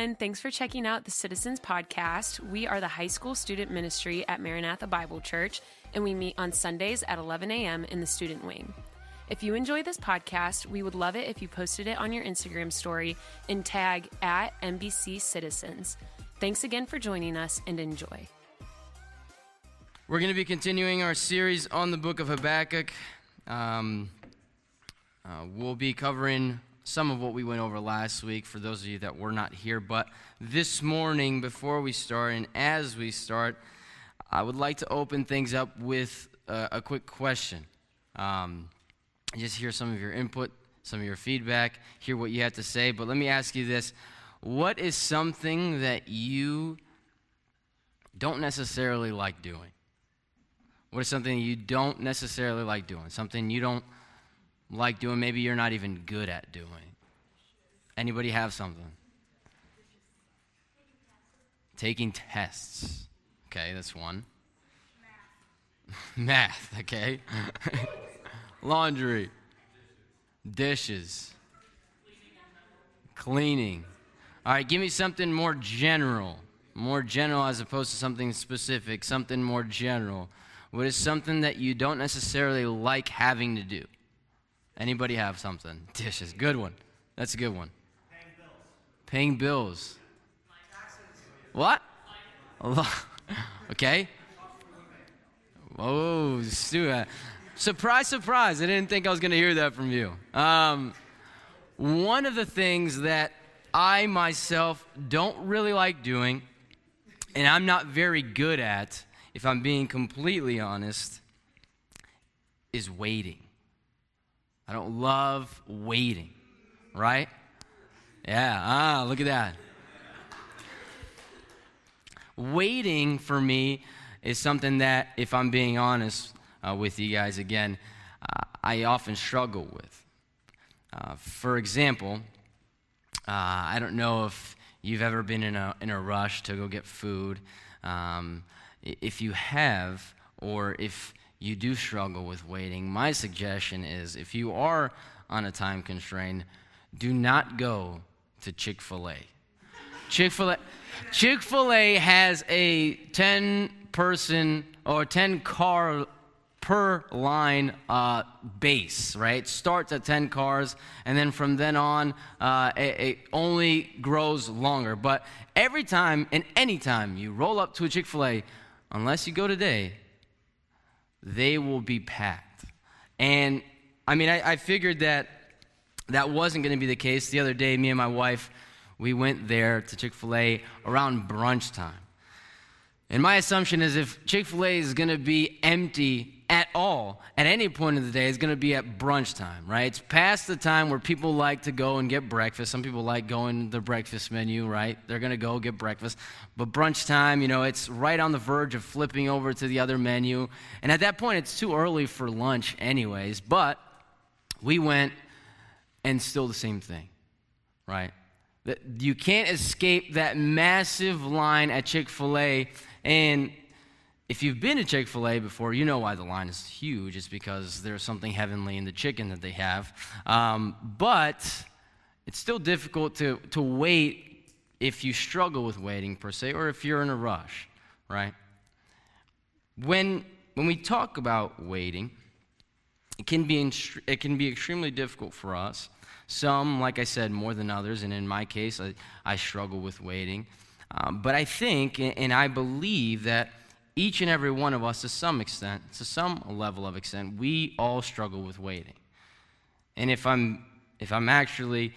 everyone. Thanks for checking out the Citizens Podcast. We are the high school student ministry at Maranatha Bible Church, and we meet on Sundays at 11 a.m. in the student wing. If you enjoy this podcast, we would love it if you posted it on your Instagram story and tag at MBC Citizens. Thanks again for joining us and enjoy. We're going to be continuing our series on the book of Habakkuk. Um, uh, we'll be covering some of what we went over last week for those of you that were not here. But this morning, before we start and as we start, I would like to open things up with a, a quick question. Um, just hear some of your input, some of your feedback, hear what you have to say. But let me ask you this What is something that you don't necessarily like doing? What is something you don't necessarily like doing? Something you don't like doing, maybe you're not even good at doing. Anybody have something? Taking tests. Okay, that's one. Math, Math okay. Laundry. Dishes. Cleaning. All right, give me something more general. More general as opposed to something specific, something more general. What is something that you don't necessarily like having to do? Anybody have something? Dishes. Good one. That's a good one. Paying bills. Paying bills. What? okay. Oh, Stu. Surprise, surprise. I didn't think I was going to hear that from you. Um, one of the things that I myself don't really like doing, and I'm not very good at, if I'm being completely honest, is waiting. I don't love waiting, right? Yeah, ah, look at that. Waiting for me is something that, if I'm being honest uh, with you guys again, uh, I often struggle with. Uh, for example, uh, I don't know if you've ever been in a, in a rush to go get food. Um, if you have, or if you do struggle with waiting, my suggestion is if you are on a time constraint, do not go to Chick fil A. Chick fil A. Chick fil A has a 10 person or 10 car per line uh, base, right? Starts at 10 cars, and then from then on, uh, it, it, only grows longer. But every time and any time you roll up to a Chick fil A, unless you go today, they will be packed. And I mean, I, I figured that that wasn't going to be the case. The other day, me and my wife, we went there to Chick fil A around brunch time. And my assumption is if Chick fil A is going to be empty at all at any point of the day, it's going to be at brunch time, right? It's past the time where people like to go and get breakfast. Some people like going to the breakfast menu, right? They're going to go get breakfast. But brunch time, you know, it's right on the verge of flipping over to the other menu. And at that point, it's too early for lunch, anyways. But we went and still the same thing, right? You can't escape that massive line at Chick fil A. And if you've been to Chick fil A before, you know why the line is huge. It's because there's something heavenly in the chicken that they have. Um, but it's still difficult to, to wait if you struggle with waiting, per se, or if you're in a rush, right? When, when we talk about waiting, it can, be it can be extremely difficult for us. Some, like I said, more than others, and in my case, I, I struggle with waiting. Um, but I think and I believe that each and every one of us, to some extent, to some level of extent, we all struggle with waiting. And if I'm, if I'm actually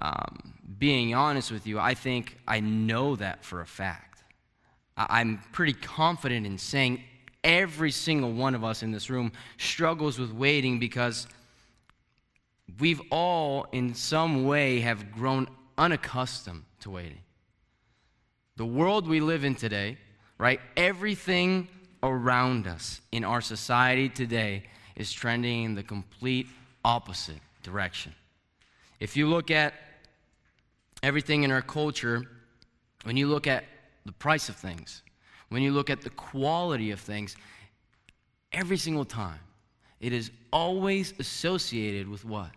um, being honest with you, I think I know that for a fact. I'm pretty confident in saying every single one of us in this room struggles with waiting because we've all, in some way, have grown unaccustomed to waiting. The world we live in today, right? Everything around us in our society today is trending in the complete opposite direction. If you look at everything in our culture, when you look at the price of things, when you look at the quality of things, every single time, it is always associated with what?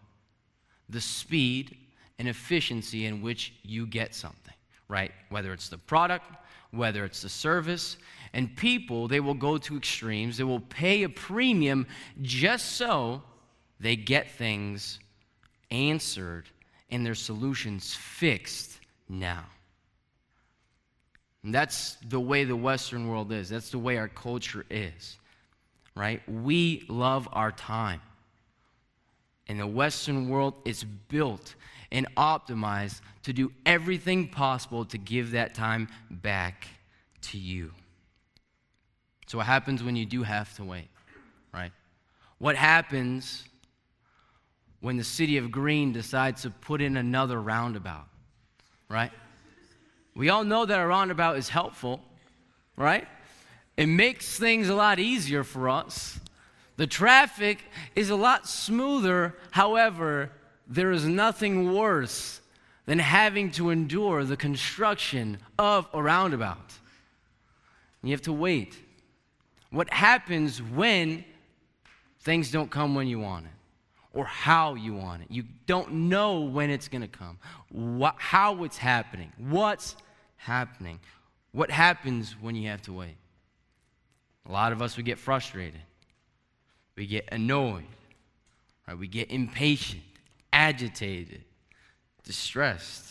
The speed and efficiency in which you get something right? Whether it's the product, whether it's the service. And people, they will go to extremes. They will pay a premium just so they get things answered and their solutions fixed now. And that's the way the Western world is. That's the way our culture is, right? We love our time. And the Western world is built and optimize to do everything possible to give that time back to you. So, what happens when you do have to wait, right? What happens when the city of Green decides to put in another roundabout, right? We all know that a roundabout is helpful, right? It makes things a lot easier for us. The traffic is a lot smoother. However, there is nothing worse than having to endure the construction of a roundabout. You have to wait. What happens when things don't come when you want it or how you want it? You don't know when it's going to come, how it's happening, what's happening. What happens when you have to wait? A lot of us we get frustrated. We get annoyed. Right? We get impatient, agitated, distressed.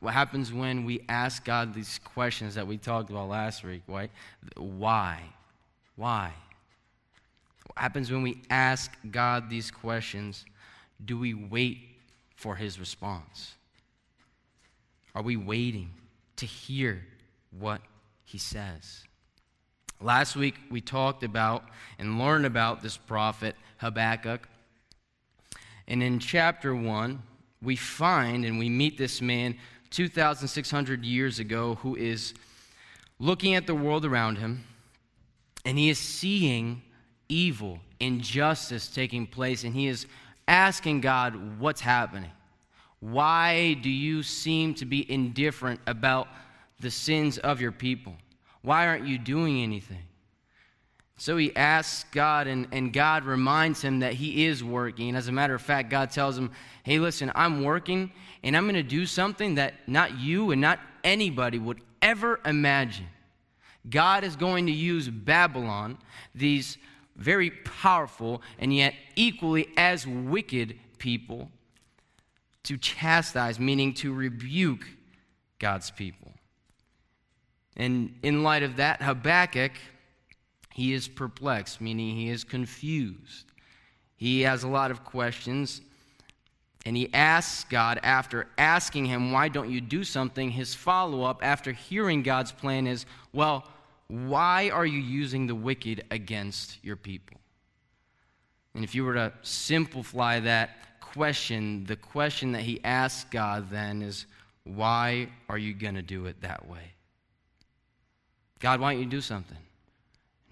What happens when we ask God these questions that we talked about last week, right? Why? Why? What happens when we ask God these questions? Do we wait for his response? Are we waiting to hear what he says? Last week, we talked about and learned about this prophet Habakkuk. And in chapter 1, we find and we meet this man 2,600 years ago who is looking at the world around him and he is seeing evil, injustice taking place, and he is asking God, What's happening? Why do you seem to be indifferent about the sins of your people? Why aren't you doing anything? So he asks God, and, and God reminds him that he is working. As a matter of fact, God tells him, Hey, listen, I'm working, and I'm going to do something that not you and not anybody would ever imagine. God is going to use Babylon, these very powerful and yet equally as wicked people, to chastise, meaning to rebuke God's people. And in light of that, Habakkuk, he is perplexed, meaning he is confused. He has a lot of questions. And he asks God, after asking him, Why don't you do something? His follow up, after hearing God's plan, is, Well, why are you using the wicked against your people? And if you were to simplify that question, the question that he asks God then is, Why are you going to do it that way? God, why don't you do something?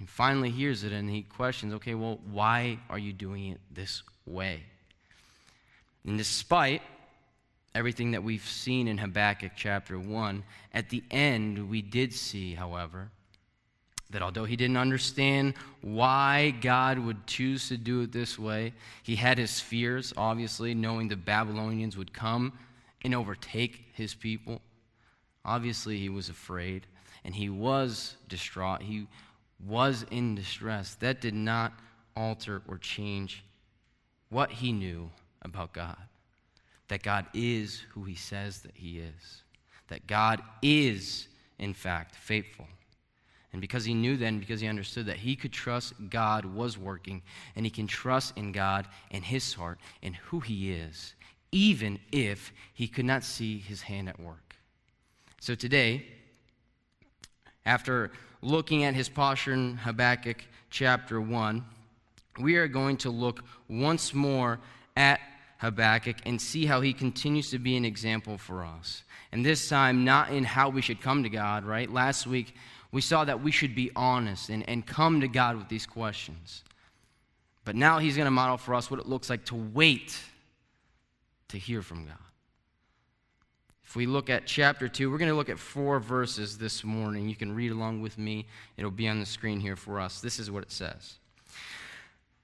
He finally hears it and he questions, okay, well, why are you doing it this way? And despite everything that we've seen in Habakkuk chapter 1, at the end, we did see, however, that although he didn't understand why God would choose to do it this way, he had his fears, obviously, knowing the Babylonians would come and overtake his people. Obviously, he was afraid and he was distraught. He was in distress. That did not alter or change what he knew about God that God is who he says that he is, that God is, in fact, faithful. And because he knew then, because he understood that he could trust God was working, and he can trust in God and his heart and who he is, even if he could not see his hand at work. So today, after looking at his posture in Habakkuk chapter 1, we are going to look once more at Habakkuk and see how he continues to be an example for us. And this time, not in how we should come to God, right? Last week, we saw that we should be honest and, and come to God with these questions. But now he's going to model for us what it looks like to wait to hear from God. If we look at chapter 2, we're going to look at four verses this morning. You can read along with me, it'll be on the screen here for us. This is what it says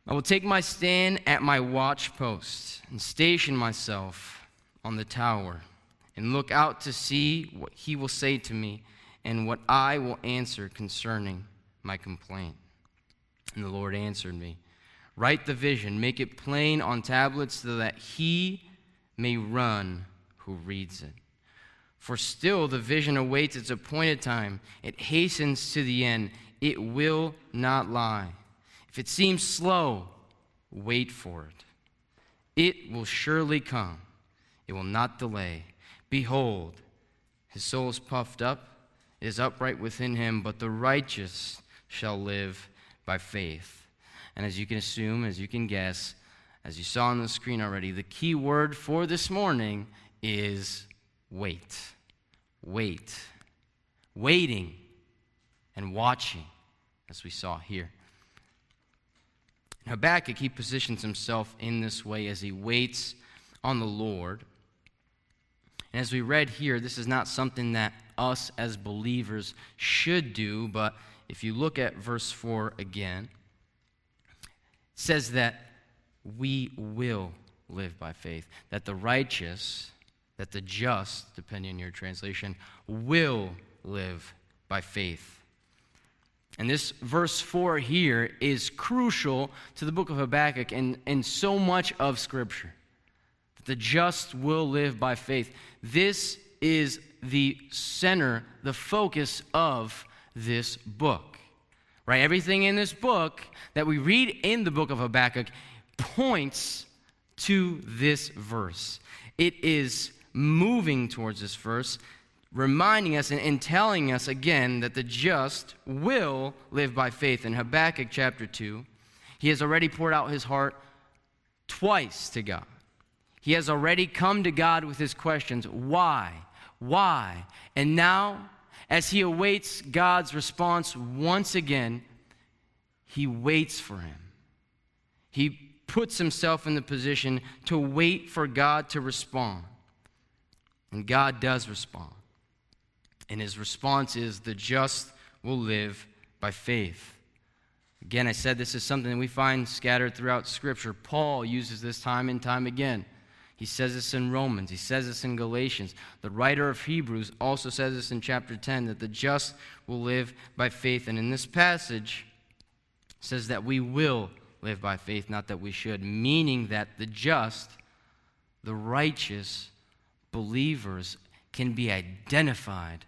I will take my stand at my watch post and station myself on the tower and look out to see what he will say to me and what I will answer concerning my complaint. And the Lord answered me Write the vision, make it plain on tablets so that he may run who reads it. For still the vision awaits its appointed time, it hastens to the end, it will not lie. If it seems slow, wait for it. It will surely come, it will not delay. Behold, his soul is puffed up, it is upright within him, but the righteous shall live by faith. And as you can assume, as you can guess, as you saw on the screen already, the key word for this morning is wait. Wait. Waiting and watching, as we saw here. Habakkuk, he positions himself in this way as he waits on the Lord. And as we read here, this is not something that us as believers should do, but if you look at verse 4 again, says that we will live by faith, that the righteous, that the just, depending on your translation, will live by faith. And this verse 4 here is crucial to the book of Habakkuk and, and so much of Scripture. That the just will live by faith. This is the center, the focus of this book. Right? Everything in this book that we read in the book of Habakkuk points to this verse. It is moving towards this verse, reminding us and, and, telling us again that the just will live by faith. In Habakkuk chapter 2, he has already poured out his heart twice to God. He has already come to God with his questions why? Why? And now as he awaits God's response once again, he waits for him. He puts himself in the position to wait for God to respond. And God does respond. And his response is the just will live by faith. Again, I said this is something that we find scattered throughout Scripture. Paul uses this time and time again. He says this in Romans. He says this in Galatians. The writer of Hebrews also says this in chapter 10 that the just will live by faith. And in this passage, says that we will live by faith, not that we should, meaning that the just, the righteous believers can be identified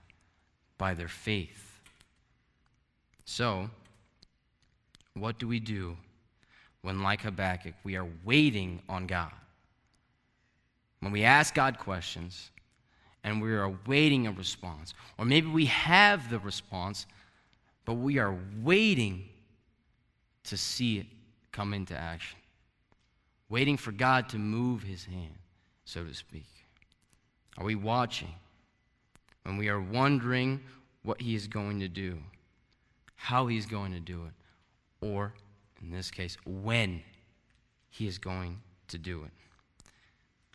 by their faith. So, what do we do when, like Habakkuk, we are waiting on God? when we ask God questions and we are awaiting a response, or maybe we have the response, but we are waiting to see it come into action, waiting for God to move his hand, so to speak. Are we watching when we are wondering what he is going to do, how he's going to do it, or in this case, when he is going to do it?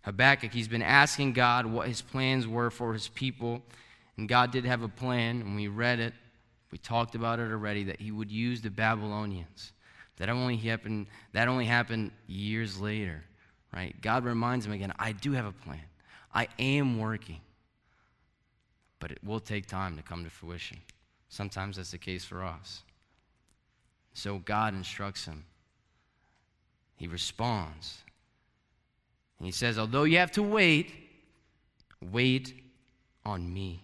Habakkuk, he's been asking God what his plans were for his people. And God did have a plan, and we read it. We talked about it already that he would use the Babylonians. That only happened, that only happened years later, right? God reminds him again, I do have a plan. I am working. But it will take time to come to fruition. Sometimes that's the case for us. So God instructs him. He responds. And he says, Although you have to wait, wait on me.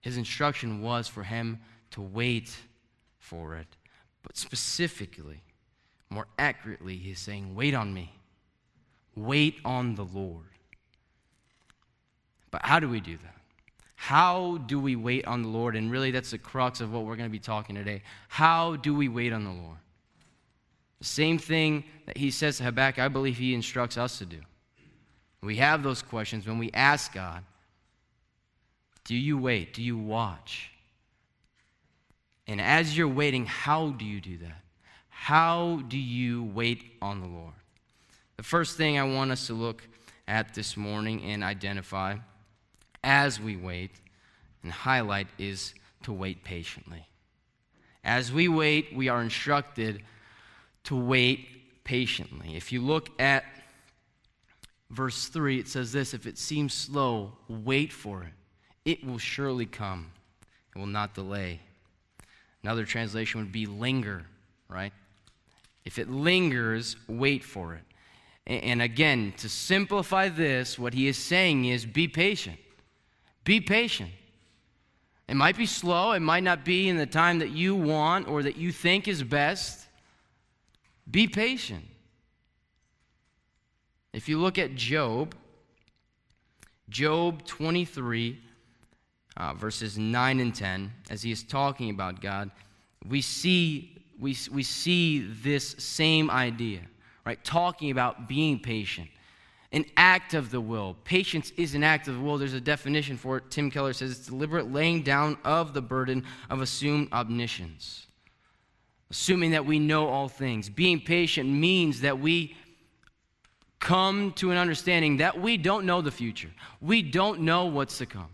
His instruction was for him to wait for it. But specifically, more accurately, he's saying, Wait on me. Wait on the Lord. But how do we do that? How do we wait on the Lord? And really, that's the crux of what we're going to be talking today. How do we wait on the Lord? The same thing that he says to Habakkuk, I believe he instructs us to do. We have those questions when we ask God, Do you wait? Do you watch? And as you're waiting, how do you do that? How do you wait on the Lord? The first thing I want us to look at this morning and identify as we wait and highlight is to wait patiently. As we wait, we are instructed to wait patiently. If you look at verse 3, it says this If it seems slow, wait for it. It will surely come, it will not delay. Another translation would be linger, right? If it lingers, wait for it. And again, to simplify this, what he is saying is be patient. Be patient. It might be slow, it might not be in the time that you want or that you think is best. Be patient. If you look at Job, Job 23, uh, verses 9 and 10, as he is talking about God, we see, we, we see this same idea, right? Talking about being patient an act of the will. Patience is an act of the will. There's a definition for it. Tim Keller says it's deliberate laying down of the burden of assumed omniscience. Assuming that we know all things. Being patient means that we come to an understanding that we don't know the future. We don't know what's to come.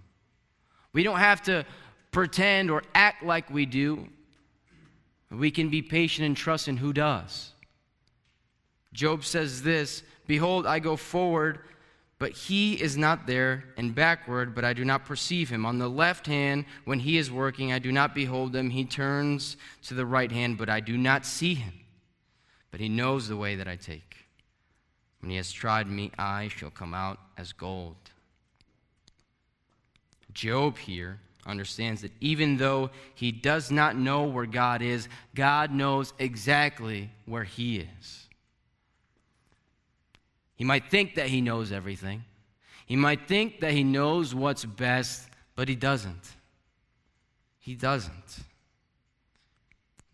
We don't have to pretend or act like we do. We can be patient and trust in who does. Job says this Behold, I go forward, but he is not there, and backward, but I do not perceive him. On the left hand, when he is working, I do not behold him. He turns to the right hand, but I do not see him. But he knows the way that I take. When he has tried me, I shall come out as gold. Job here understands that even though he does not know where God is, God knows exactly where he is. He might think that he knows everything. He might think that he knows what's best, but he doesn't. He doesn't.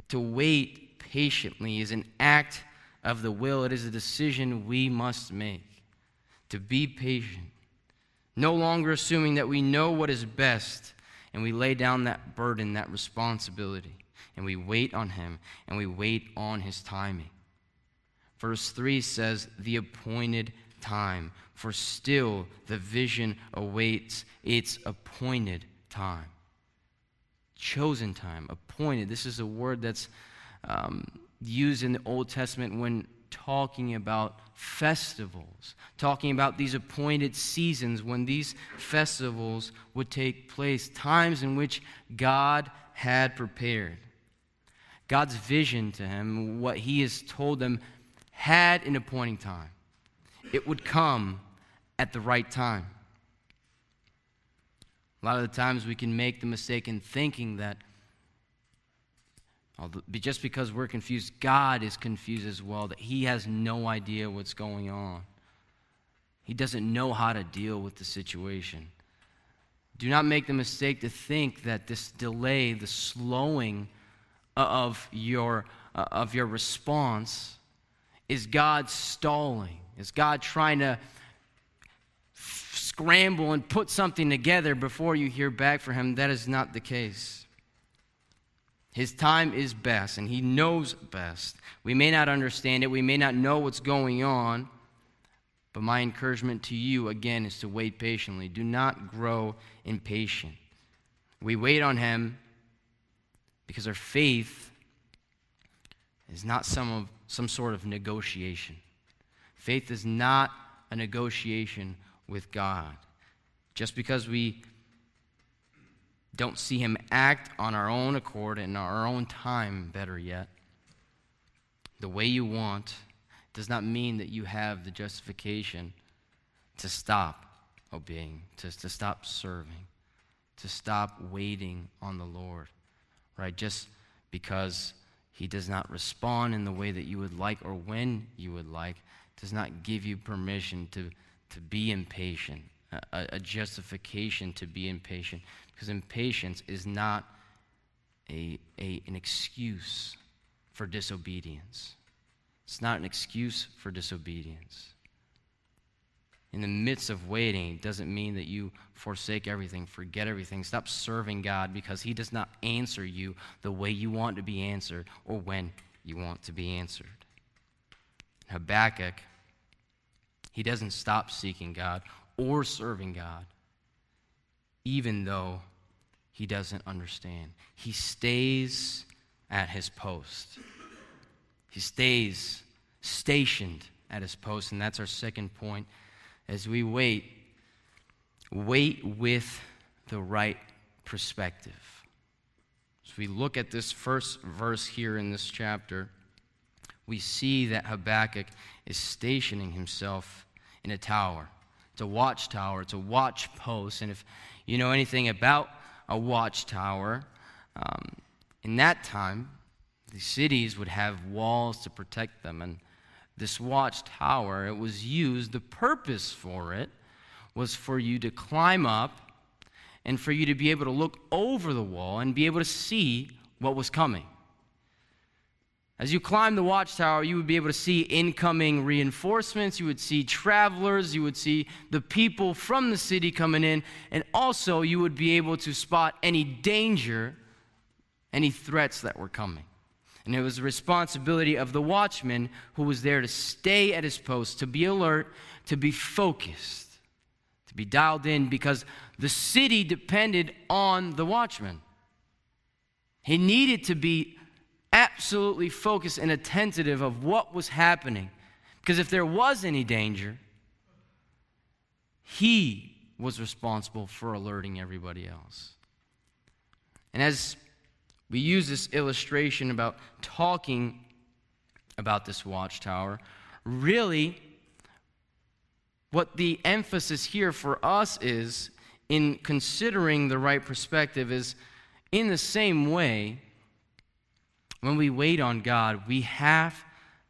To wait patiently is an act of the will, it is a decision we must make. To be patient. No longer assuming that we know what is best, and we lay down that burden, that responsibility, and we wait on Him, and we wait on His timing. Verse 3 says, the appointed time, for still the vision awaits its appointed time. Chosen time, appointed. This is a word that's um, used in the Old Testament when talking about festivals, talking about these appointed seasons when these festivals would take place, times in which God had prepared. God's vision to him, what he has told them had an appointing time, it would come at the right time. A lot of the times we can make the mistake in thinking that oh, just because we're confused, God is confused as well, that He has no idea what's going on. He doesn't know how to deal with the situation. Do not make the mistake to think that this delay, the slowing uh, of your, uh, of your response, is God stalling? Is God trying to scramble and put something together before you hear back from Him? That is not the case. His time is best, and He knows best. We may not understand it, we may not know what's going on, but my encouragement to you, again, is to wait patiently. Do not grow impatient. We wait on Him because our faith is not some of some sort of negotiation. Faith is not a negotiation with God. Just because we don't see Him act on our own accord and our own time, better yet, the way you want, does not mean that you have the justification to stop obeying, to, to stop serving, to stop waiting on the Lord, right? Just because he does not respond in the way that you would like or when you would like, does not give you permission to, to be impatient, a, a justification to be impatient, because impatience is not a, a, an excuse for disobedience. It's not an excuse for disobedience in the midst of waiting doesn't mean that you forsake everything, forget everything, stop serving God because He does not answer you the way you want to be answered or when you want to be answered. Habakkuk, he doesn't stop seeking God or serving God, even though he doesn't understand. He stays at his post. He stays stationed at his post, and that's our second point as we wait, wait with the right perspective. As we look at this first verse here in this chapter, we see that Habakkuk is stationing himself in a tower. It's a watchtower, it's a watch post. And if you know anything about a watchtower, um, in that time, the cities would have walls to protect them. And this watchtower, it was used, the purpose for it was for you to climb up and for you to be able to look over the wall and be able to see what was coming. As you climbed the watchtower, you would be able to see incoming reinforcements, you would see travelers, you would see the people from the city coming in, and also you would be able to spot any danger, any threats that were coming. And it was the responsibility of the watchman who was there to stay at his post, to be alert, to be focused, to be dialed in, because the city depended on the watchman. He needed to be absolutely focused and attentive of what was happening. Because if there was any danger, he was responsible for alerting everybody else. And as we use this illustration about talking about this watchtower. Really, what the emphasis here for us is in considering the right perspective is in the same way, when we wait on God, we have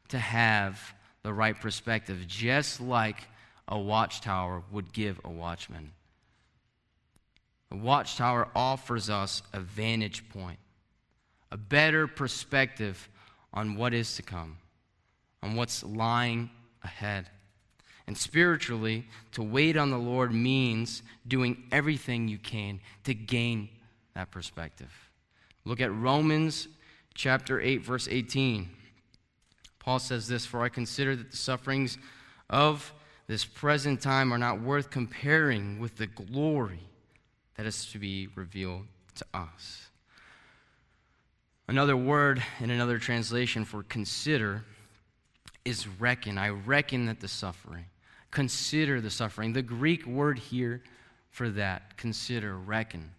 to have the right perspective, just like a watchtower would give a watchman. A watchtower offers us a vantage point a better perspective on what is to come, on what's lying ahead. And spiritually, to wait on the Lord means doing everything you can to gain that perspective. Look at Romans chapter 8 verse 18. Paul says this, "For I consider that the sufferings of this present time are not worth comparing with the glory that is to be revealed to us." Another word in another translation for consider is reckon. I reckon that the suffering. Consider the suffering. The Greek word here for that, consider, reckon,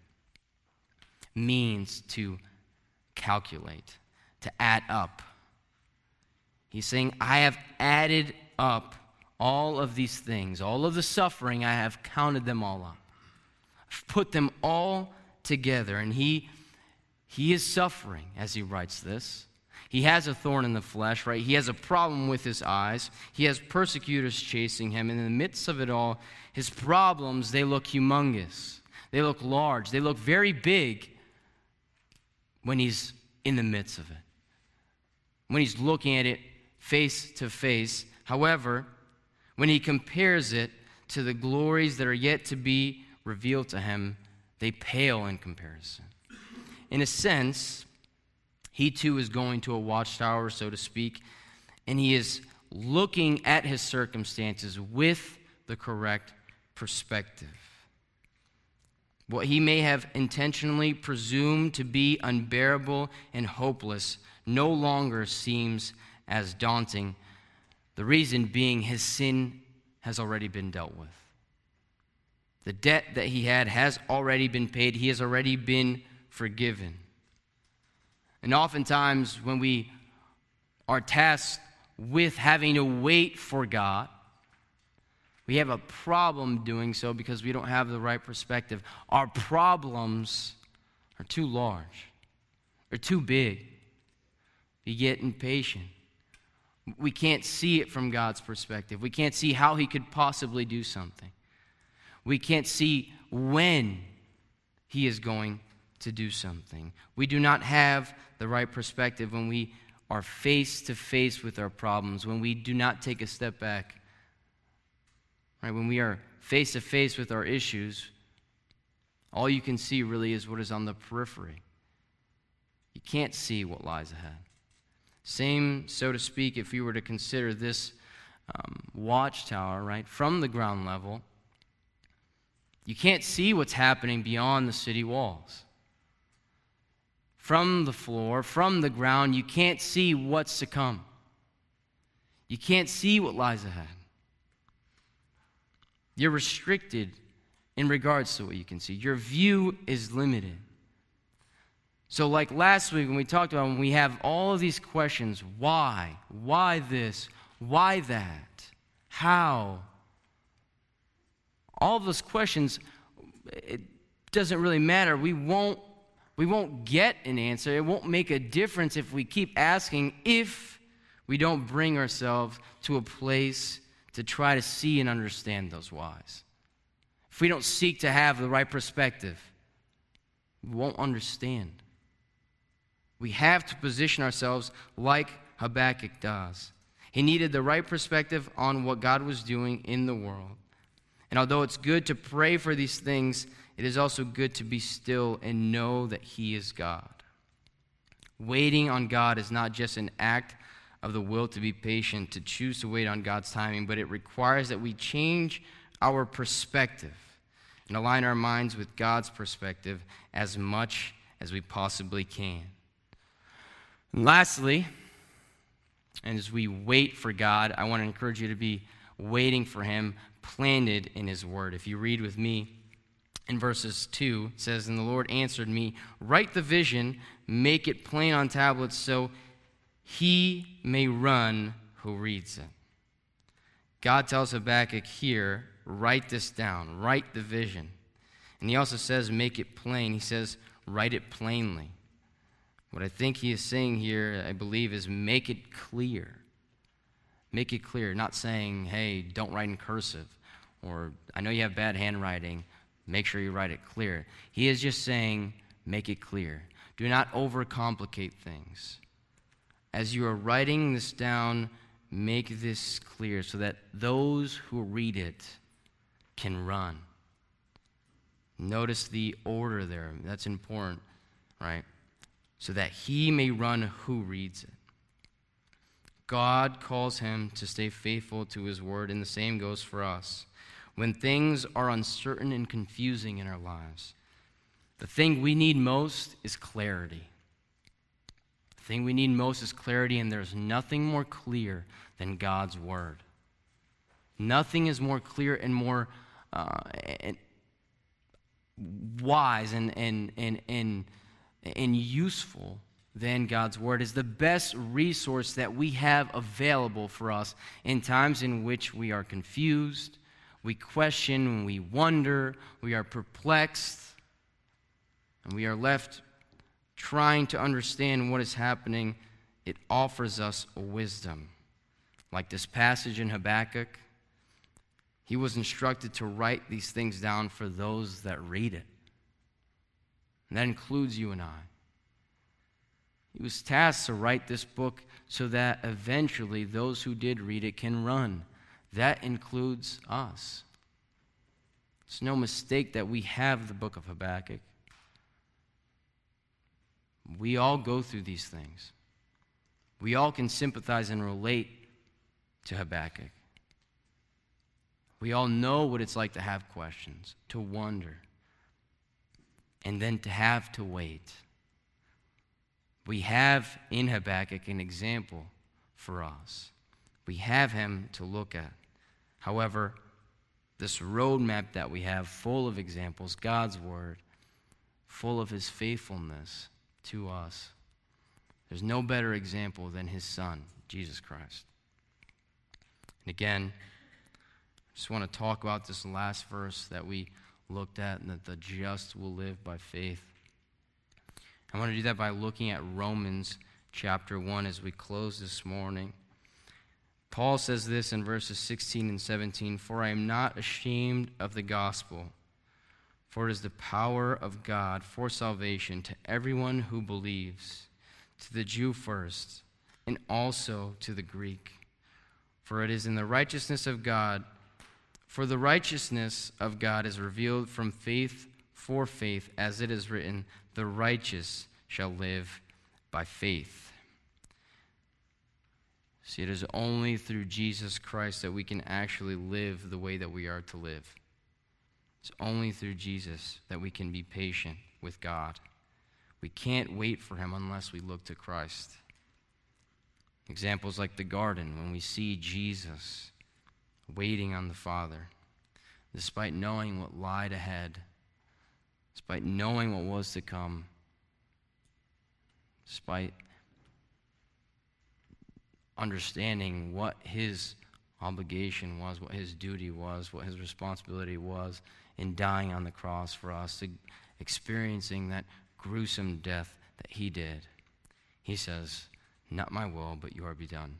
means to calculate, to add up. He's saying, I have added up all of these things, all of the suffering, I have counted them all up. I've put them all together. And he he is suffering as he writes this. He has a thorn in the flesh, right? He has a problem with his eyes. He has persecutors chasing him. And in the midst of it all, his problems, they look humongous. They look large. They look very big when he's in the midst of it, when he's looking at it face to face. However, when he compares it to the glories that are yet to be revealed to him, they pale in comparison in a sense, he too is going to a watchtower, so to speak, and he is looking at his circumstances with the correct perspective. What he may have intentionally presumed to be unbearable and hopeless no longer seems as daunting. The reason being his sin has already been dealt with. The debt that he had has already been paid, he has already been forgiven. And oftentimes, when we are tasked with having to wait for God, we have a problem doing so because we don't have the right perspective. Our problems are too large, they're too big. We get impatient. We can't see it from God's perspective. We can't see how He could possibly do something. We can't see when He is going to do something. We do not have the right perspective when we are face to face with our problems, when we do not take a step back. Right? When we are face to face with our issues, all you can see really is what is on the periphery. You can't see what lies ahead. Same, so to speak, if you were to consider this um, watchtower, right, from the ground level, you can't see what's happening beyond the city walls from the floor, from the ground, you can't see what's to come. You can't see what lies ahead. You're restricted in regards to what you can see. Your view is limited. So, like last week when we talked about when we have all of these questions why? Why this? Why that? How? All of those questions, it doesn't really matter. We won't, we won't get an answer. It won't make a difference if we keep asking if we don't bring ourselves to a place to try to see and understand those whys. If we don't seek to have the right perspective, we won't understand. We have to position ourselves like Habakkuk does. He needed the right perspective on what God was doing in the world. And although it's good to pray for these things, it is also good to be still and know that He is God. Waiting on God is not just an act of the will to be patient, to choose to wait on God's timing, but it requires that we change our perspective and align our minds with God's perspective as much as we possibly can. And lastly, and as we wait for God, I want to encourage you to be waiting for Him, planted in His Word. If you read with me in verses 2, says, And the Lord answered me, Write the vision, make it plain on tablets, so he may run who reads it. God tells Habakkuk here, Write this down, write the vision. And he also says, Make it plain. He says, Write it plainly. What I think he is saying here, I believe, is make it clear. Make it clear, not saying, hey, don't write in cursive, or I know you have bad handwriting, make sure you write it clear. He is just saying, make it clear. Do not overcomplicate things. As you are writing this down, make this clear so that those who read it can run. Notice the order there. That's important, right? so that he may run who reads it. God calls him to stay faithful to his word, and the same goes for us. When things are uncertain and confusing in our lives, the thing we need most is clarity. The thing we need most is clarity, and there's nothing more clear than God's word. Nothing is more clear and more uh, and wise and, and, and, and and useful than God's Word is the best resource that we have available for us in times in which we are confused, we question, we wonder, we are perplexed, and we are left trying to understand what is happening. It offers us a wisdom. Like this passage in Habakkuk, he was instructed to write these things down for those that read it. And that includes you and I. He was tasked to write this book so that eventually those who did read it can run. That includes us. It's no mistake that we have the book of Habakkuk. We all go through these things. We all can sympathize and relate to Habakkuk. We all know what it's like to have questions, to wonder and then to have to wait. We have in Habakkuk an example for us. We have him to look at. However, this roadmap that we have, full of examples, God's word, full of his faithfulness to us, there's no better example than his son, Jesus Christ. And again, I just want to talk about this last verse that we looked at, and that the just will live by faith. I want to do that by looking at Romans chapter 1 as we close this morning. Paul says this in verses 16 and 17 For I am not ashamed of the gospel, for it is the power of God for salvation to everyone who believes, to the Jew first, and also to the Greek. For it is in the righteousness of God for the righteousness of God is revealed from faith for faith, as it is written, the righteous shall live by faith. See, it is only through Jesus Christ that we can actually live the way that we are to live. It's only through Jesus that we can be patient with God. We can't wait for Him unless we look to Christ. Examples like the garden, when we see Jesus waiting on the Father. despite knowing what lied ahead, despite knowing what was to come, despite understanding what his obligation was, what his duty was, what his responsibility was in dying on the cross for us, experiencing that gruesome death that he did. He says, Not my will, but your be done.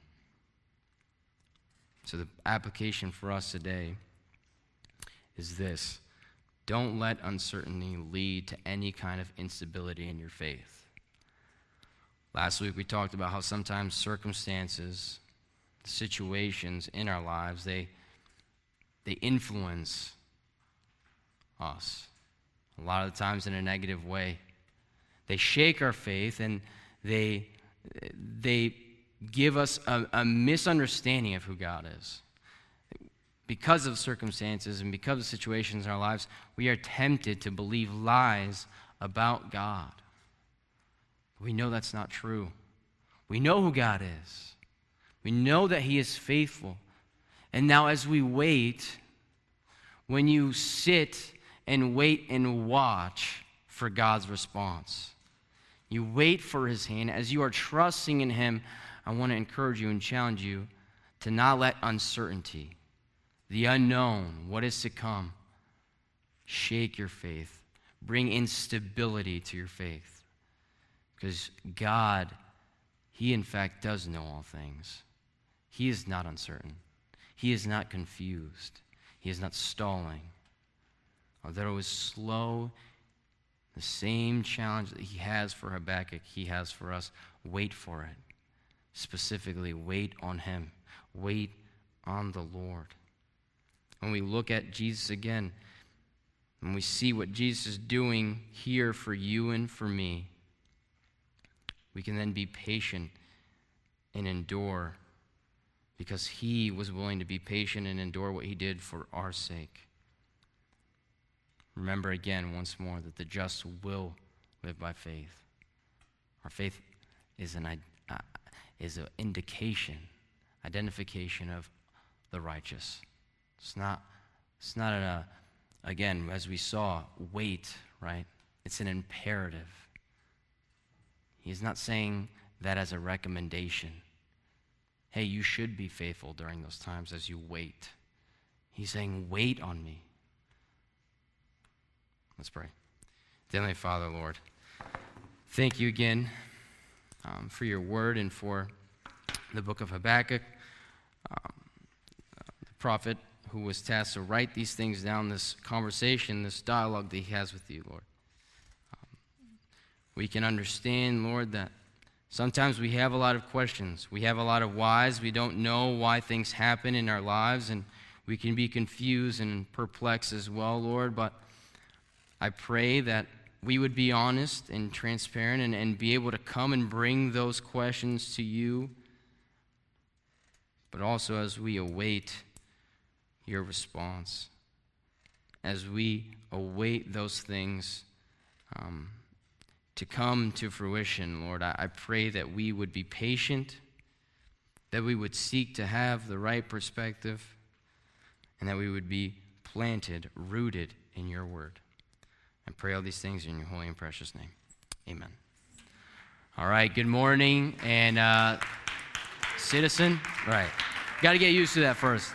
So, the application for us today is this don't let uncertainty lead to any kind of instability in your faith. Last week we talked about how sometimes circumstances, situations in our lives, they, they influence us. A lot of the times in a negative way. They shake our faith and they, they give us a, a misunderstanding of who God is. Because of circumstances and because of situations in our lives, we are tempted to believe lies about God. We know that's not true. We know who God is. We know that He is faithful. And now, as we wait, when you sit and wait and watch for God's response, you wait for His hand. As you are trusting in Him, I want to encourage you and challenge you to not let uncertainty, the unknown, what is to come, shake your faith, bring instability to your faith. Because God, He in fact does know all things. He is not uncertain, He is not confused, He is not stalling. Although it was slow, the same challenge that He has for Habakkuk, He has for us. Wait for it. Specifically, wait on Him, wait on the Lord. When we look at Jesus again, and we see what Jesus is doing here for you and for me, we can then be patient and endure because he was willing to be patient and endure what he did for our sake. Remember again, once more, that the just will live by faith. Our faith is an uh, is an indication, identification of the righteous. It's not. It's not a. Again, as we saw, wait. Right. It's an imperative. He's not saying that as a recommendation. Hey, you should be faithful during those times as you wait. He's saying, wait on me. Let's pray. Heavenly Father, Lord, thank you again um, for your word and for the book of Habakkuk, um, the prophet who was tasked to write these things down, this conversation, this dialogue that he has with you, Lord. We can understand, Lord, that sometimes we have a lot of questions. We have a lot of whys. We don't know why things happen in our lives, and we can be confused and perplexed as well, Lord. But I pray that we would be honest and transparent and, and be able to come and bring those questions to you. But also as we await your response, as we await those things. Um, to come to fruition, Lord, I, pray that we would be patient, that we would seek to have the right perspective, and that we would be planted, rooted in your word. I pray all these things in your holy and precious name. Amen. All right, good morning. And uh, citizen, right. Got to get used to that first.